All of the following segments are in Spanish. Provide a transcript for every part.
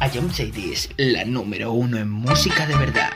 Ayom Shady es la número uno en música de verdad.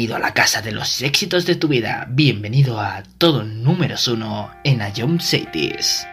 bienvenido a la casa de los éxitos de tu vida, bienvenido a todo número uno en Ion Cities.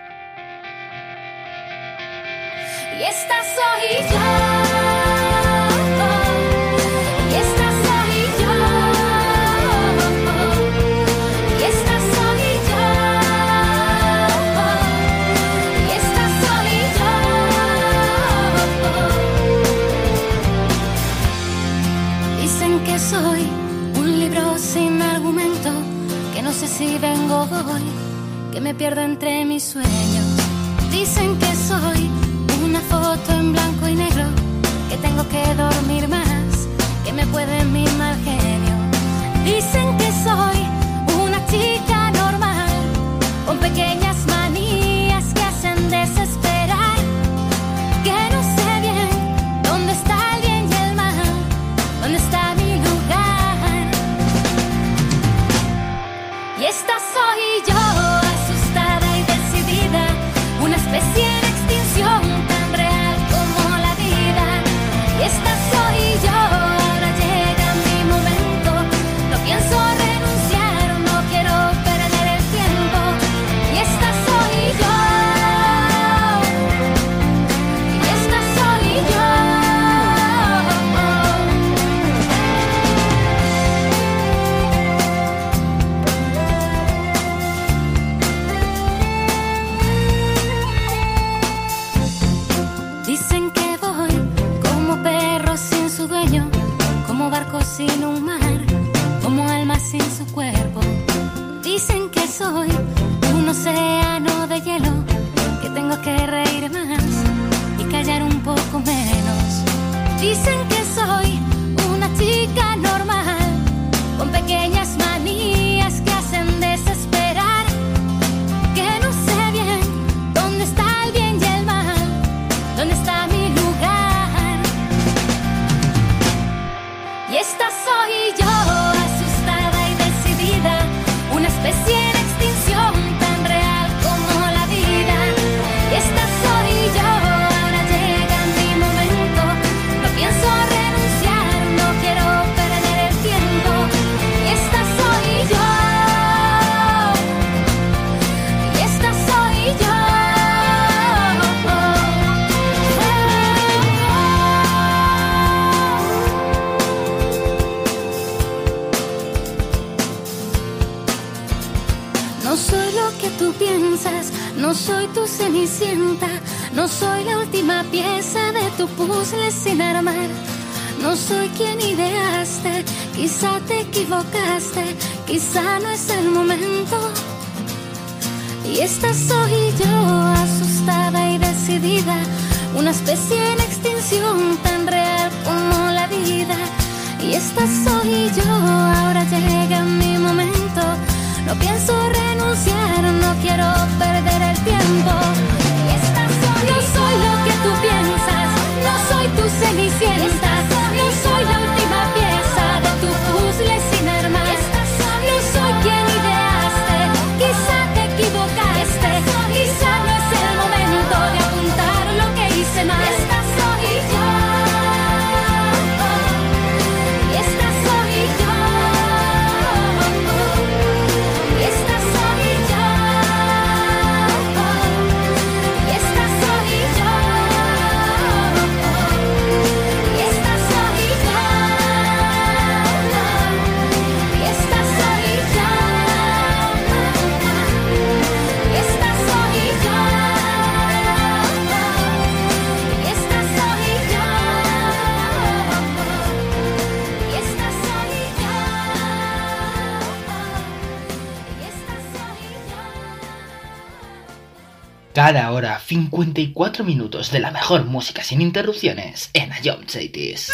cada hora 54 minutos de la mejor música sin interrupciones en Ion Cities.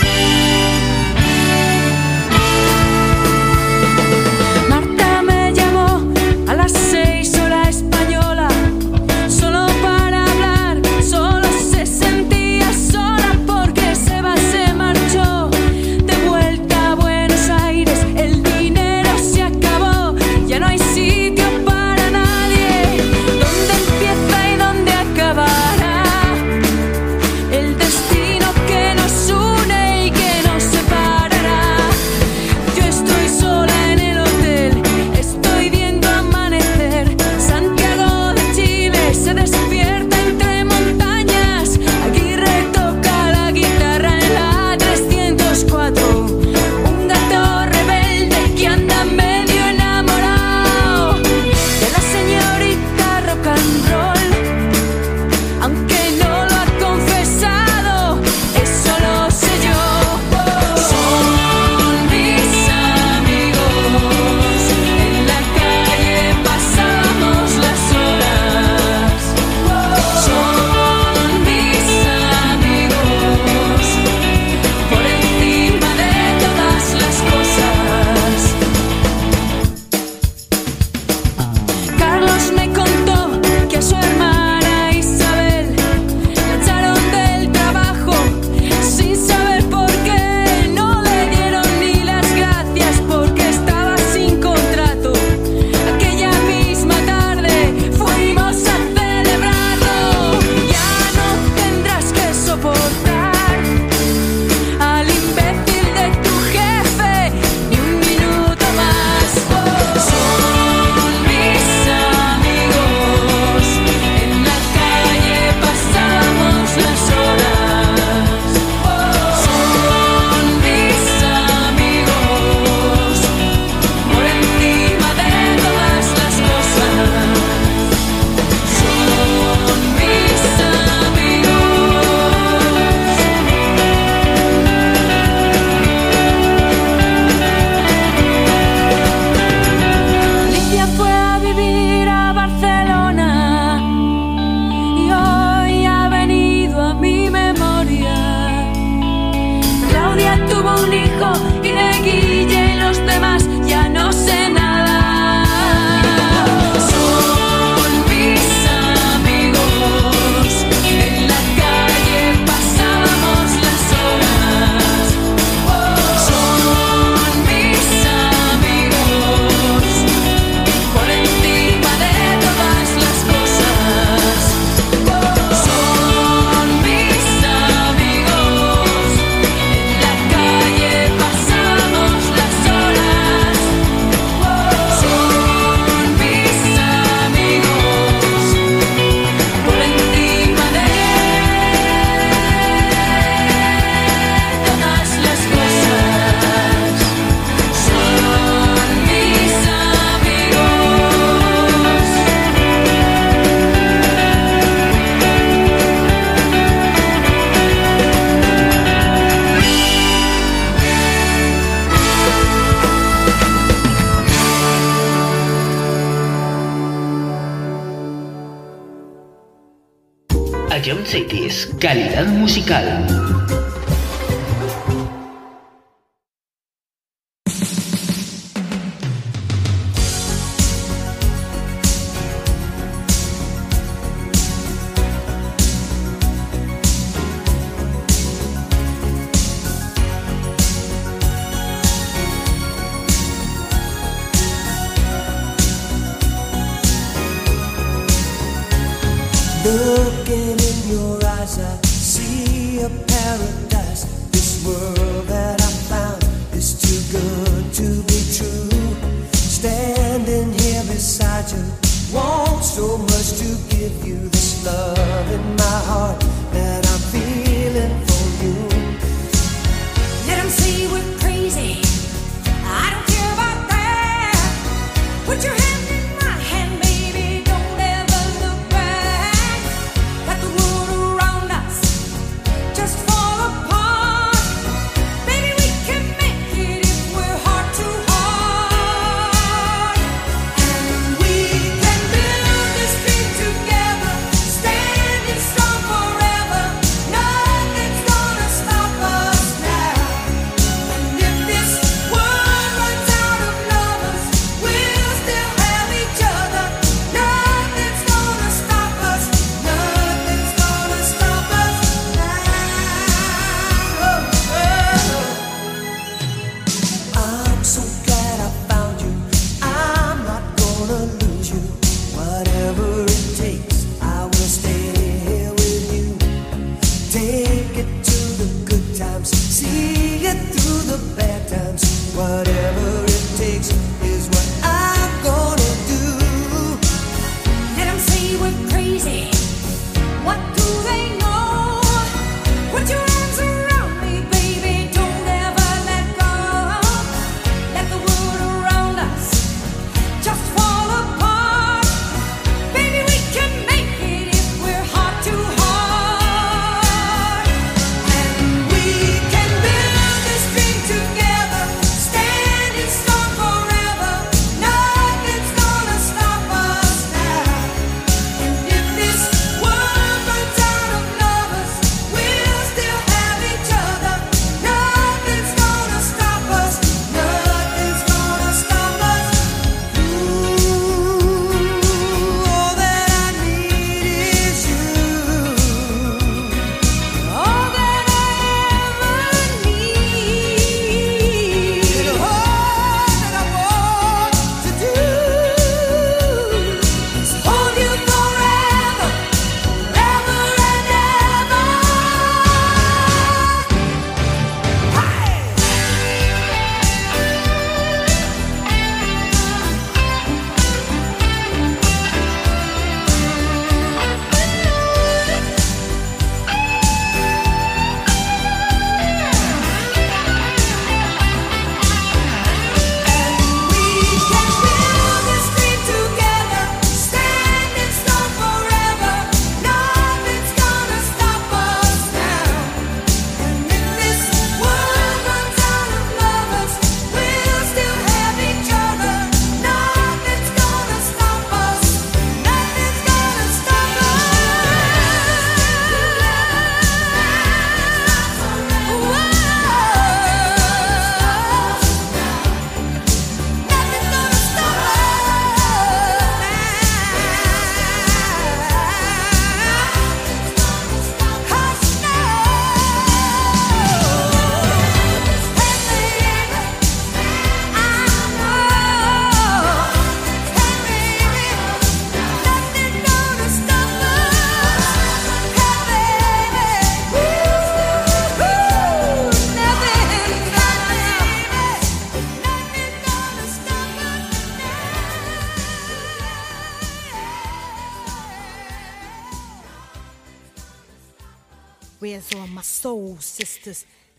Calidad musical.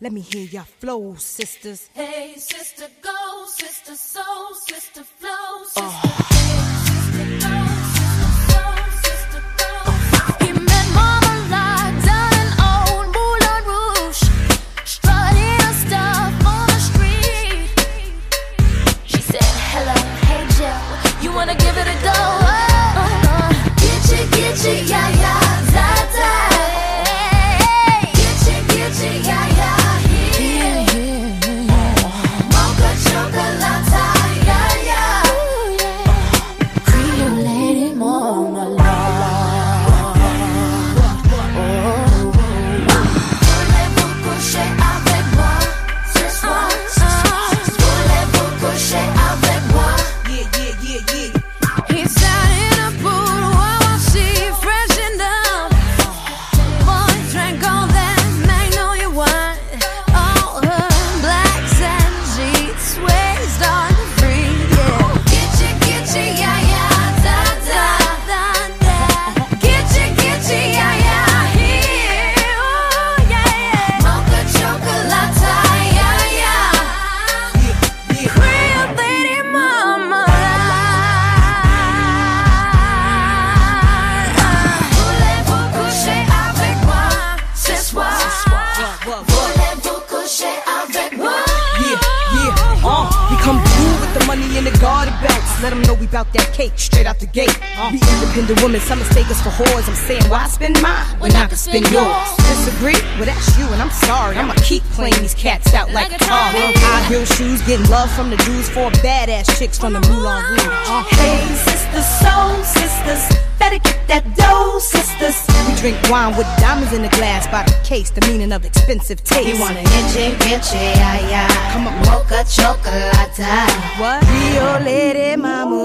Let me hear your flow, sisters. Hey, sisters. than yours. Disagree? Well, that's you, and I'm sorry. I'ma keep playing these cats out like a car. High heel shoes, getting love from the dudes, four badass chicks from the Moulin Rouge. Uh-huh. Hey, sisters, soul sisters, better get that dough, sisters. We drink wine with diamonds in the glass by the case, the meaning of expensive taste. You wanna inche, inche, ay, ay. Come on. Mocha chocolate. What? Rio Lady Mama.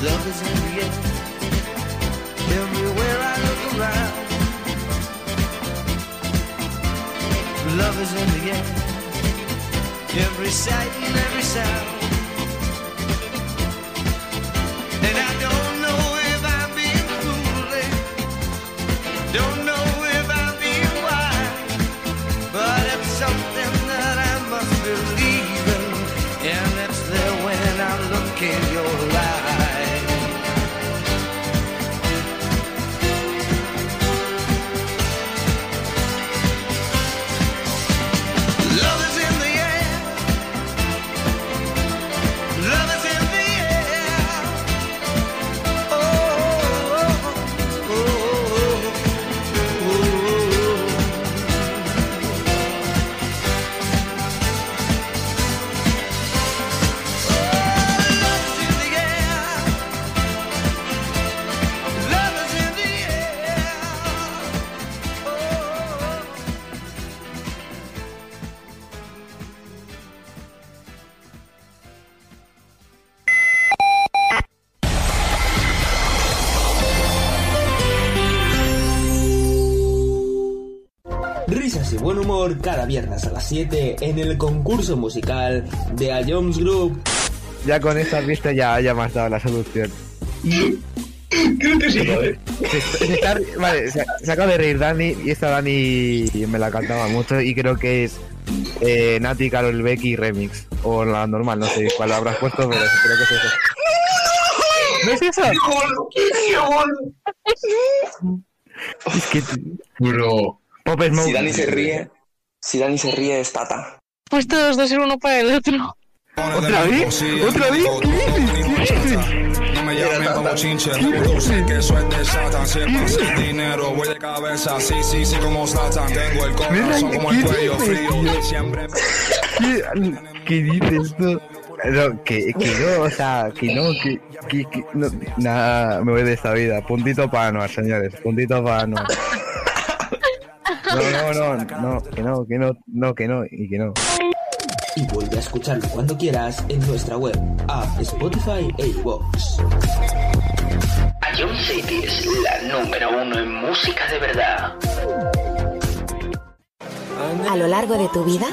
Love is in the air. Everywhere I look around. Love is in the air. Every sight and every sound. 7 en el concurso musical de A Jones Group. Ya con esta pista ya, ya me has dado la solución. Creo que sí, joder. Se, se está- vale, se, se acaba de reír Dani y esta Dani me la cantaba mucho y creo que es eh, Nati, Carol Becky Remix. O la normal, no sé cuál habrás puesto, pero creo que es eso. ¿No es eso? Es que... Bro. Pop Smoke. Si Dani se ríe, si Dani se ríe es Tata. Pues todos dos ser uno para el otro. ¿Otra vez? ¿Otra vez? No me llamen como chinche, que eso es de Satan. Siempre sin dinero, voy de cabeza, sí, sí, sí, como Satan. Tengo el corazón como el cuello frío, siempre. ¿Qué, qué dices tú? No, que, que no, o sea, que no, que, que, que no, nada, me voy de esta vida. Puntito para Anuar, señores, puntito para Anuar. No, no, no, no, que no, que no, no, que no, y que no. Y vuelve a escucharlo cuando quieras en nuestra web, app, Spotify e iVoox. Ion City es la número uno en música de verdad. A lo largo de tu vida,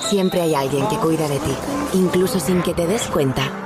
siempre hay alguien que cuida de ti, incluso sin que te des cuenta.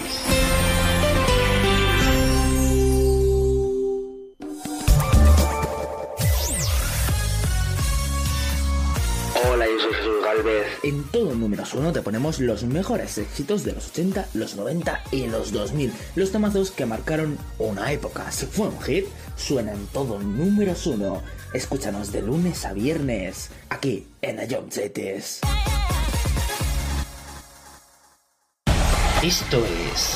En todo números uno te ponemos los mejores éxitos de los 80, los 90 y los 2000. Los temazos que marcaron una época. Si fue un hit, suena en todo números uno. Escúchanos de lunes a viernes, aquí en Ion Cities. Esto es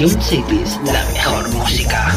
Ion Cities, la mejor música.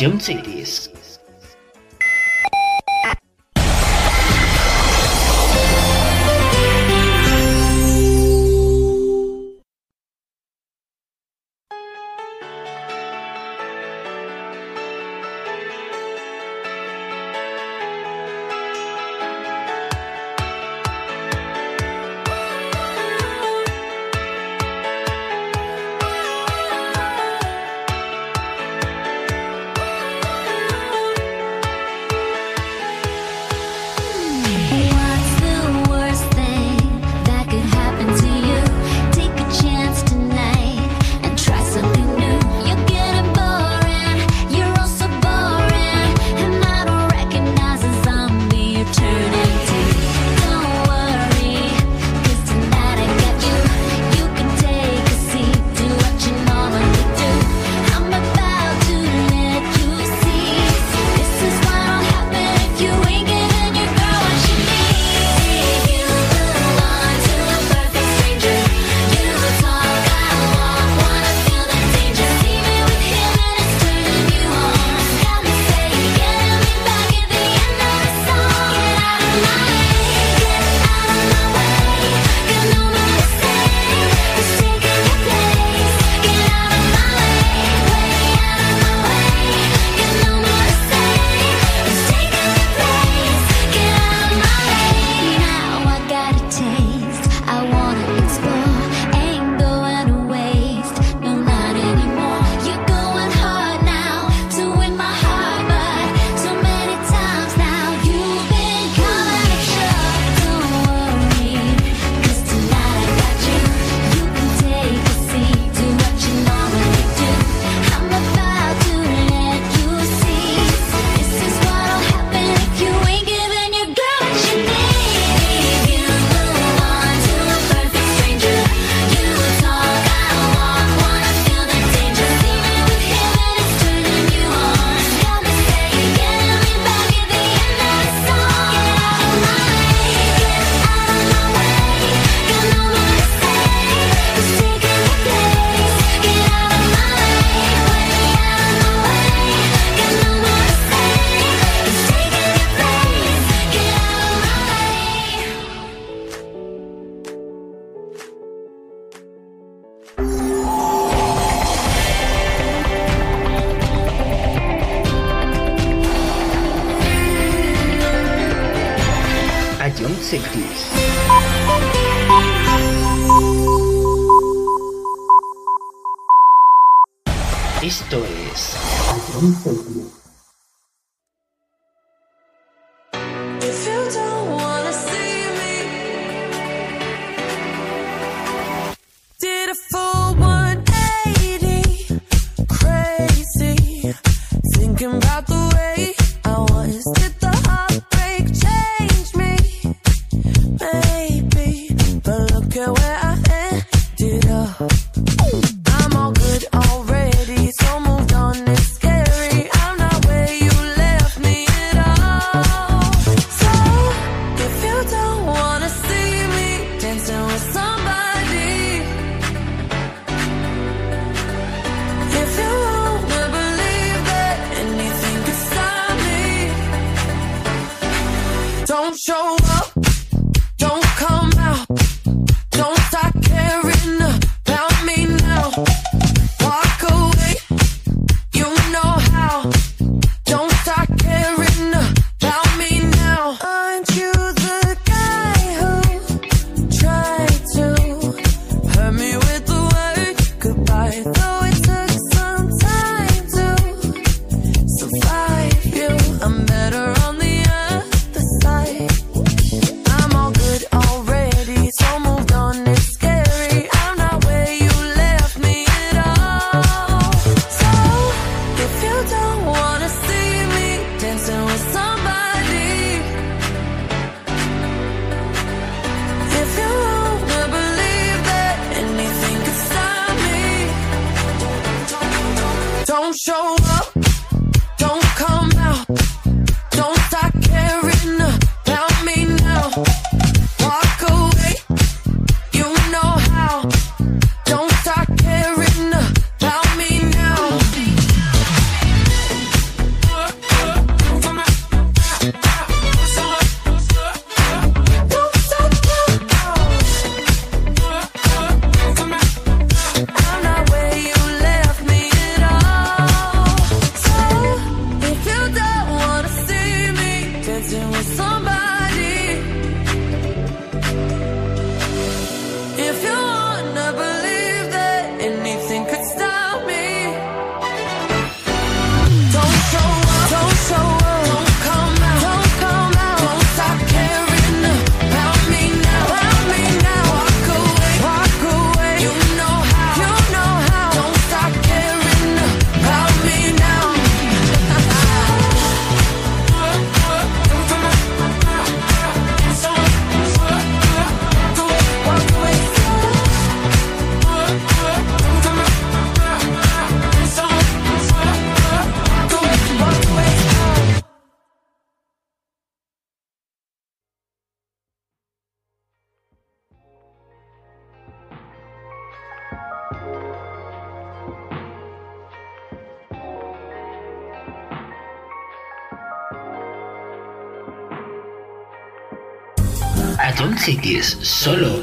jump Esto es. Cities, solo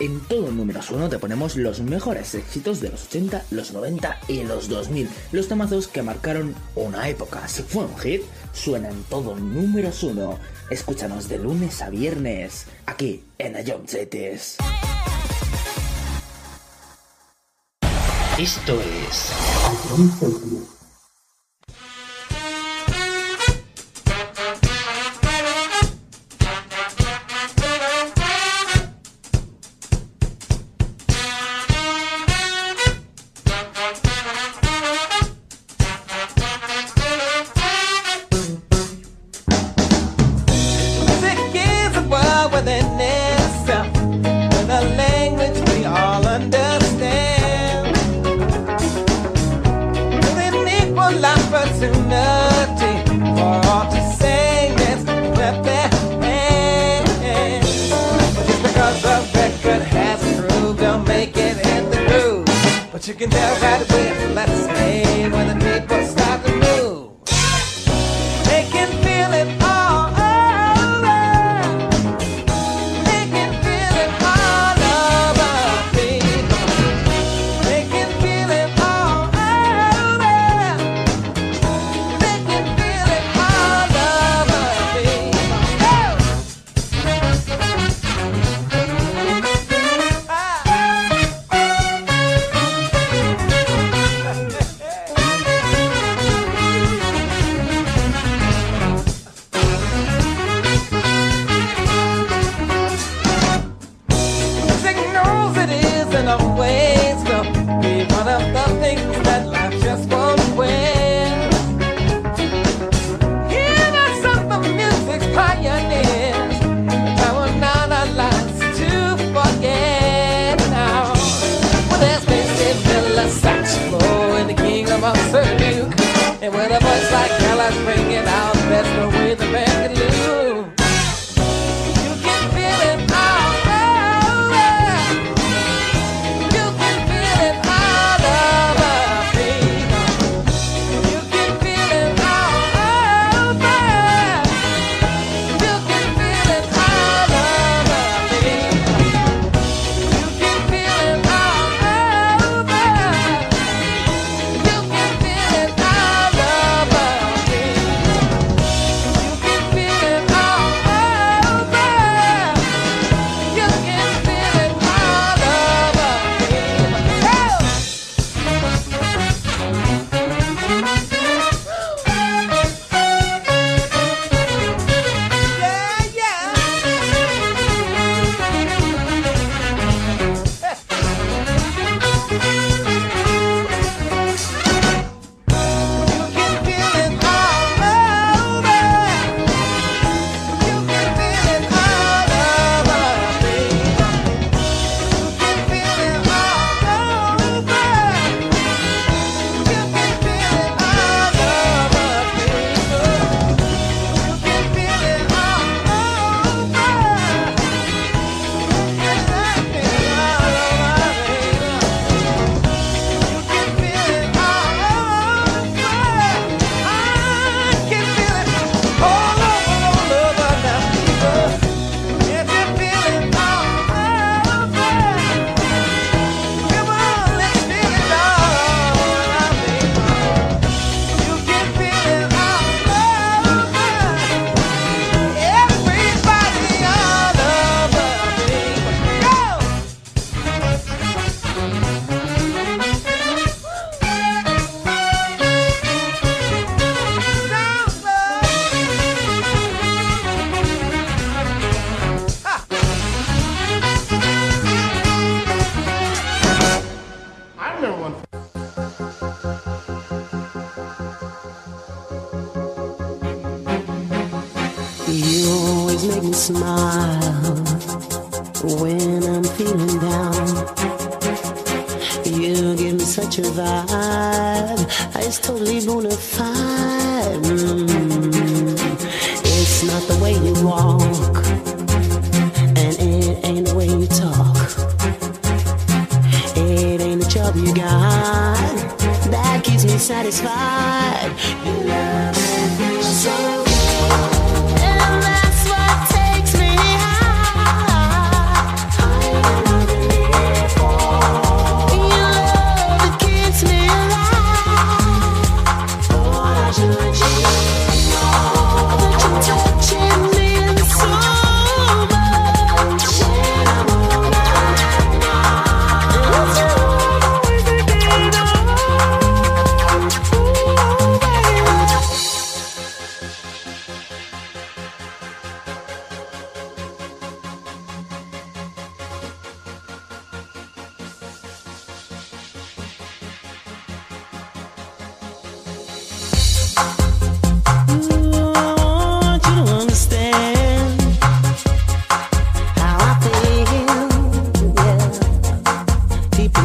en todo número 1 te ponemos los mejores éxitos de los 80, los 90 y los 2000. Los temazos que marcaron una época. Si fue un hit, suena en todo número 1. Escúchanos de lunes a viernes, aquí en Ayomchetes. Esto es...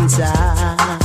inside.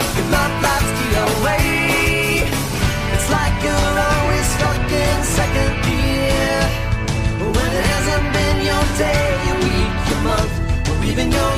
been your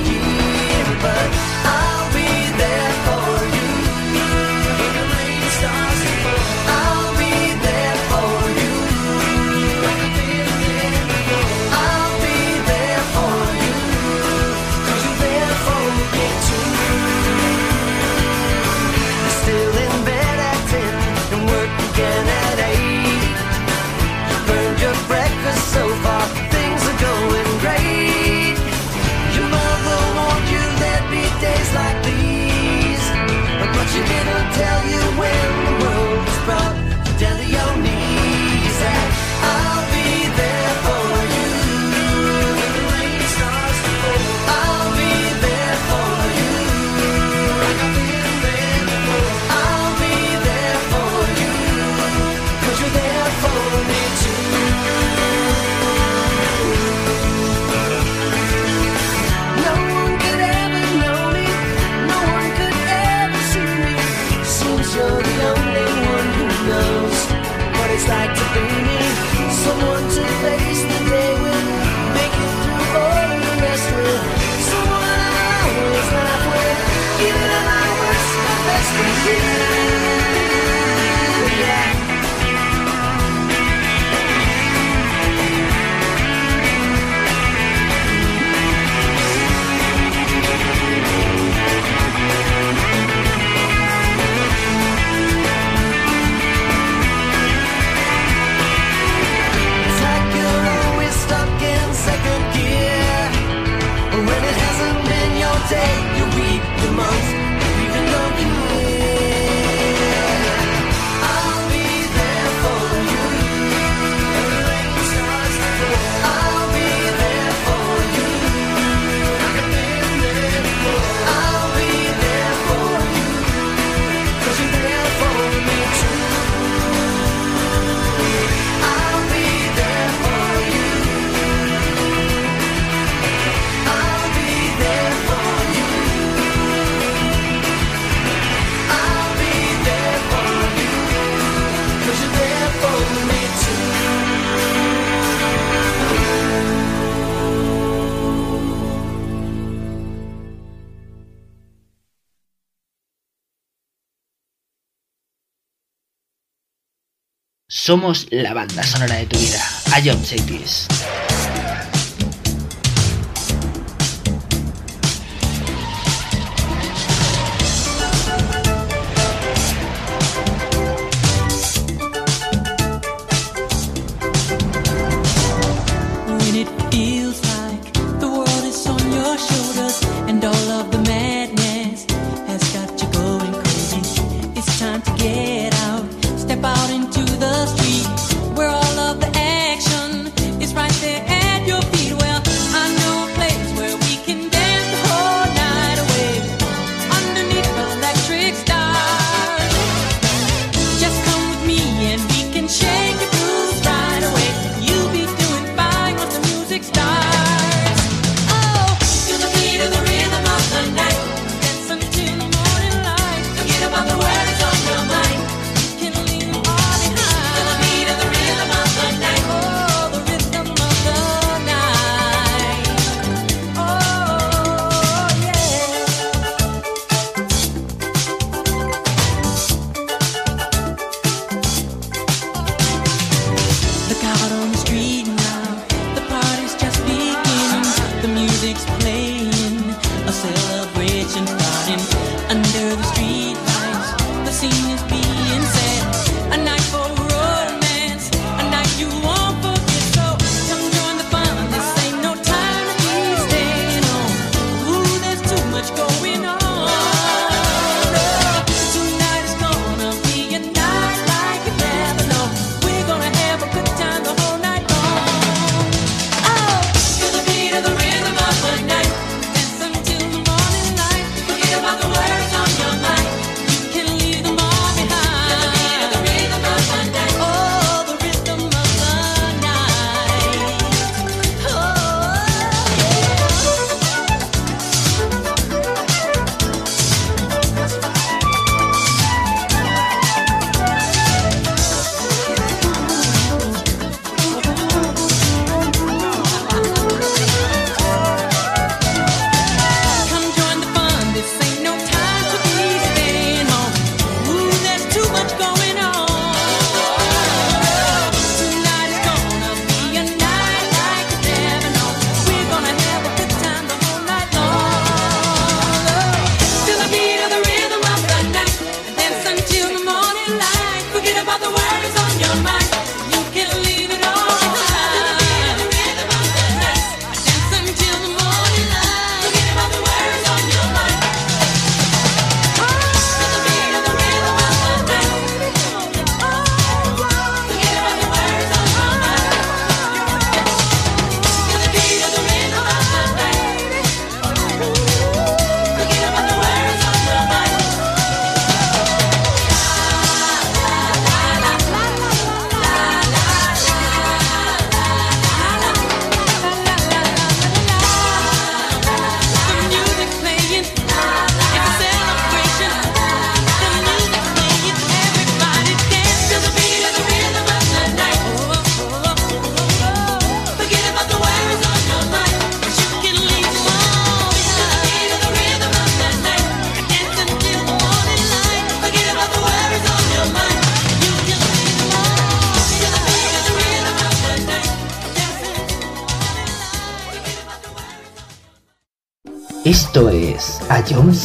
Somos la banda sonora de tu vida. Ion Cities.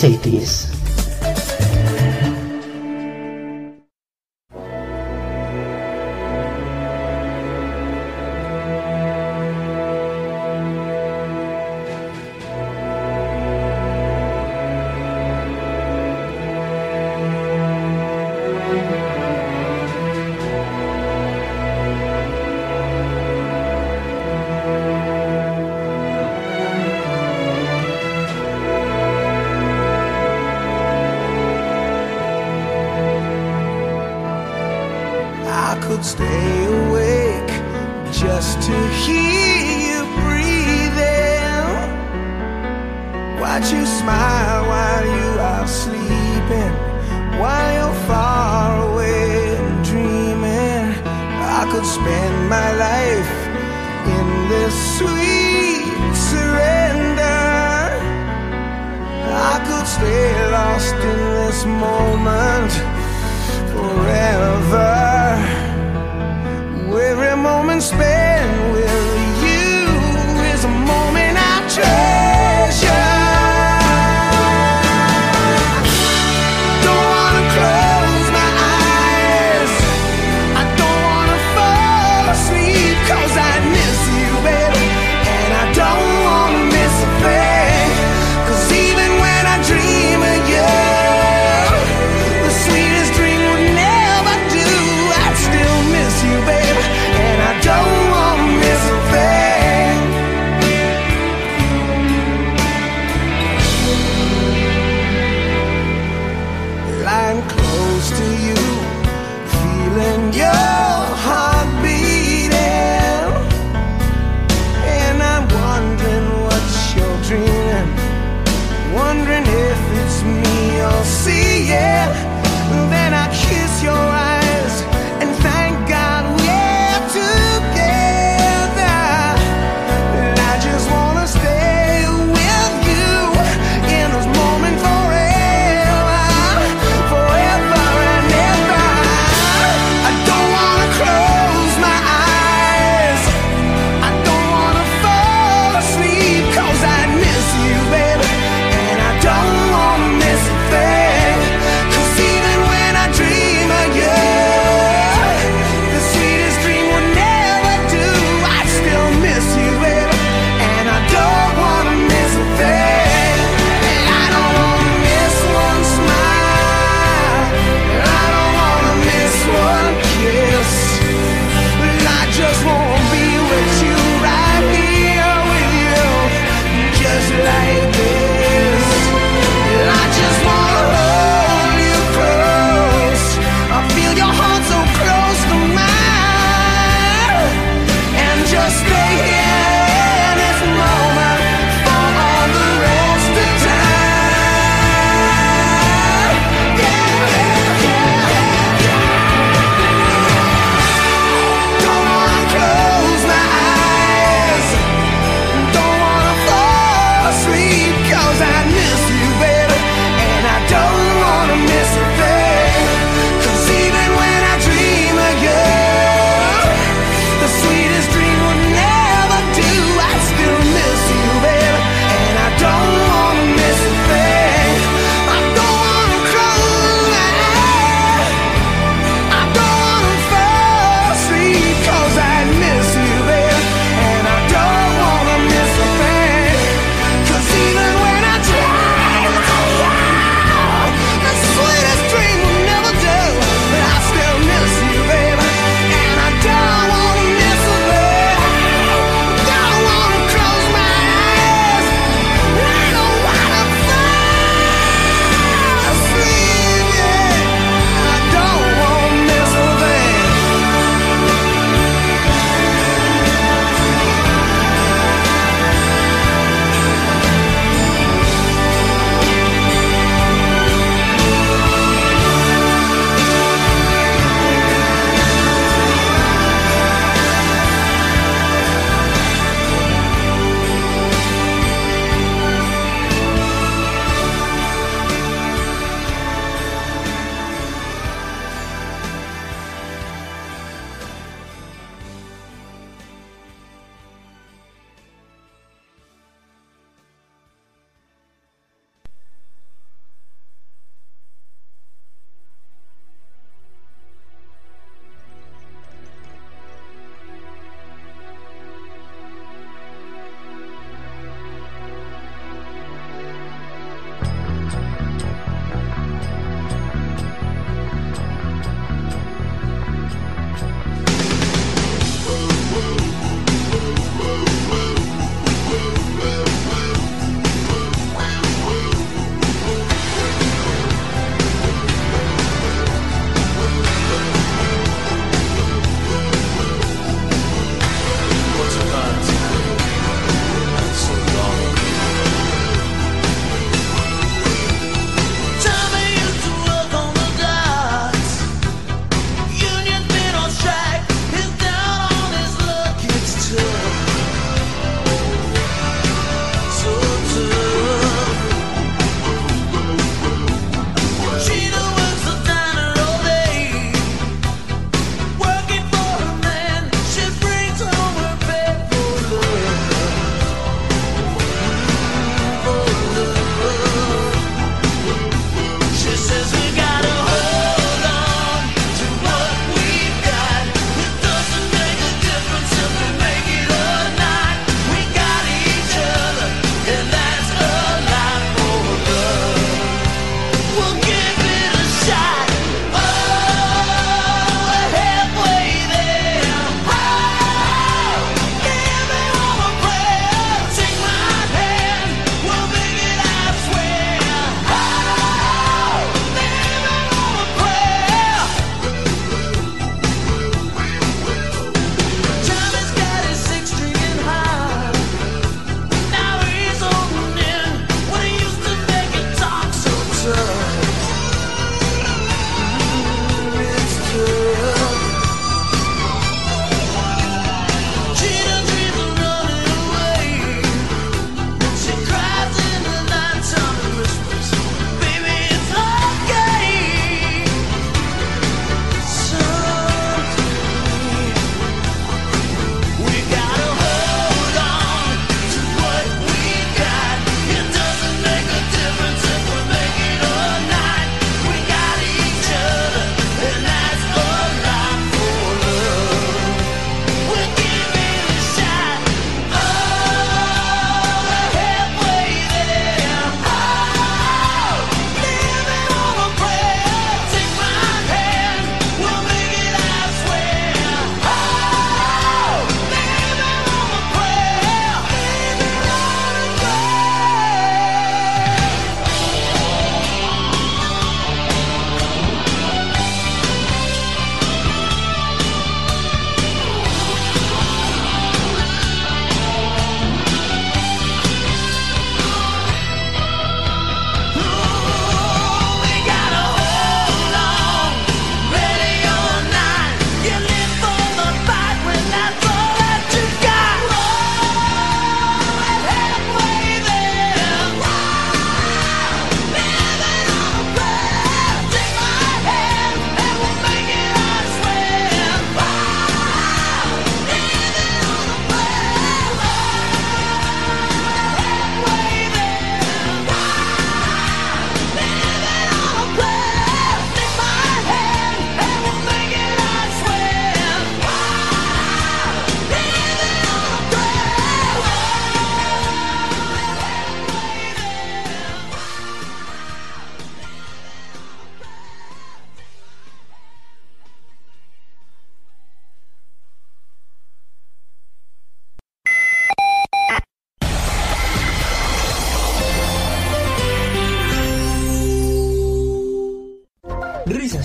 A John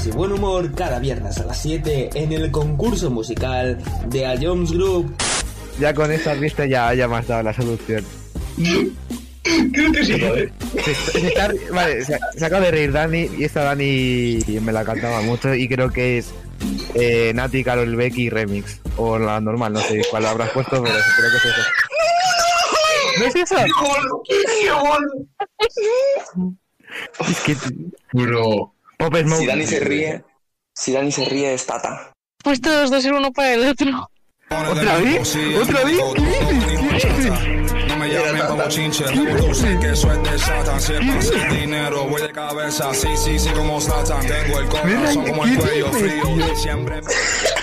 Risas y buen humor cada viernes a las 7 en el concurso musical de A Jones Group. Ya con esta vista ya, ya me has dado la solución. Creo que sí. Se, se está- vale, se, se acaba de reír Dani y esta Dani me la cantaba mucho y creo que es eh, Nati, Carol Becky remix. O la normal, no sé cuál habrás puesto, pero creo que es eso. ¿No es eso? Es que... Bro. Pop Smoke. Si Dani se ríe, si Dani se ríe es Tata. Pues todos dos ser uno para el otro. ¿Otra vez? ¿Otra vez? ¿Qué dices? ¿Qué dices? No me llamen como chinche, tú sé que eso es de Satan. Si es para hacer dinero, voy de cabeza. Sí, sí, sí, como Satan. Tengo el corazón como el cuello frío. Siempre.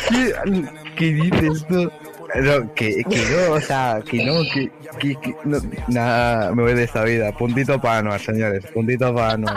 ¿Qué, qué dices tú? No, que, que no, o sea, que no, que, que, que no, nada, me voy de esta vida. Puntito para Anuar, señores, puntito para Anuar.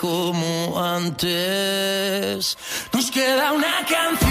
Como antes. Nos queda una canción.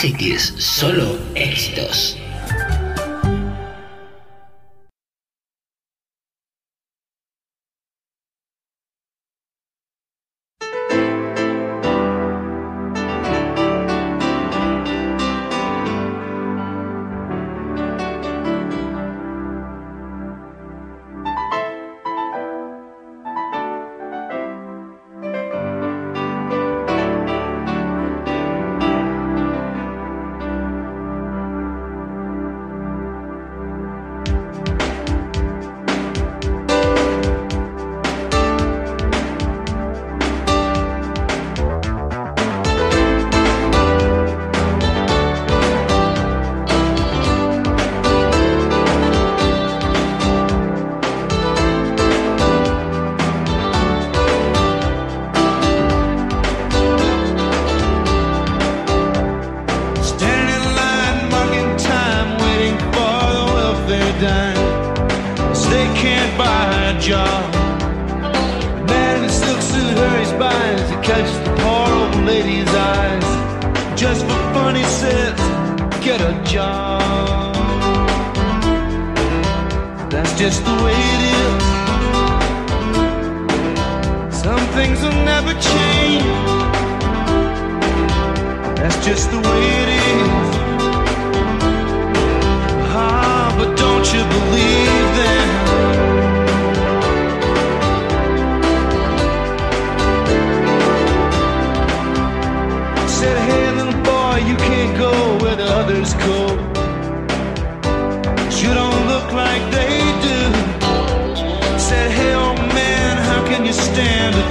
Cities, solo éxitos.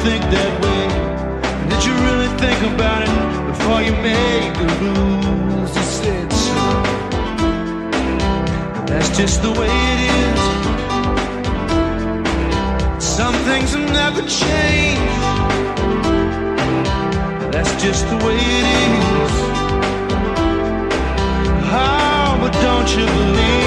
Think that way? Did you really think about it before you made the rules? He said so. That's just the way it is. Some things will never change. That's just the way it is. Oh, but don't you believe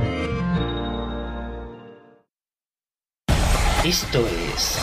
Esto es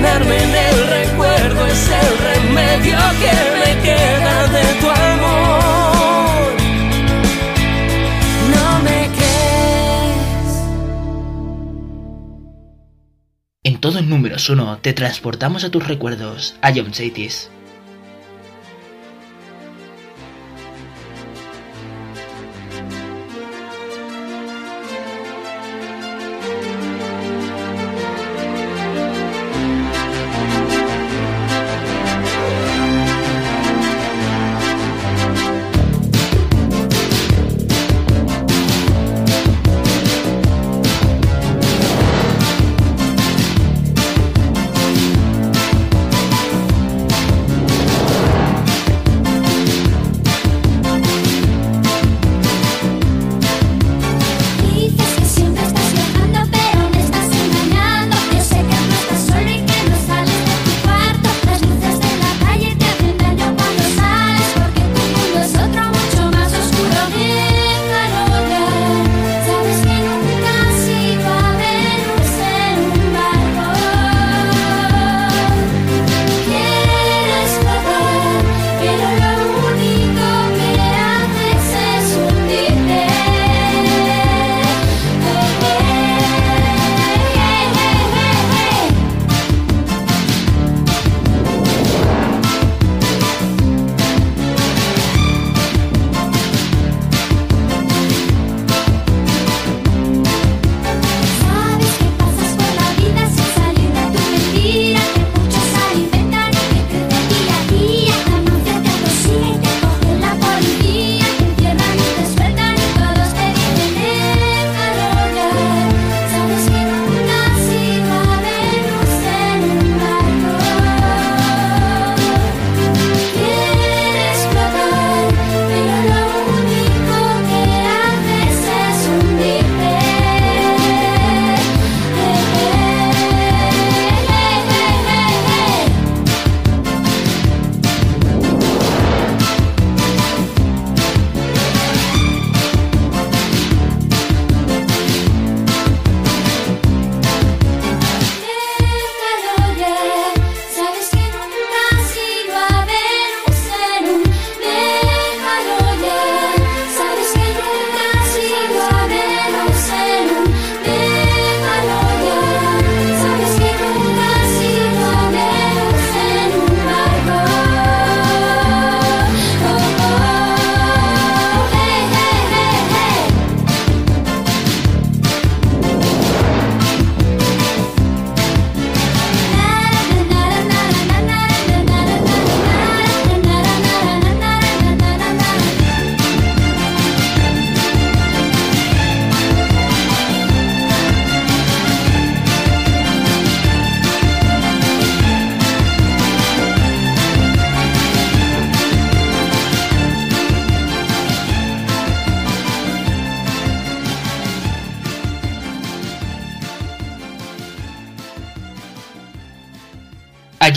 En el recuerdo es el remedio que me queda de tu amor. No me crees. En todos números uno te transportamos a tus recuerdos, a John Cities.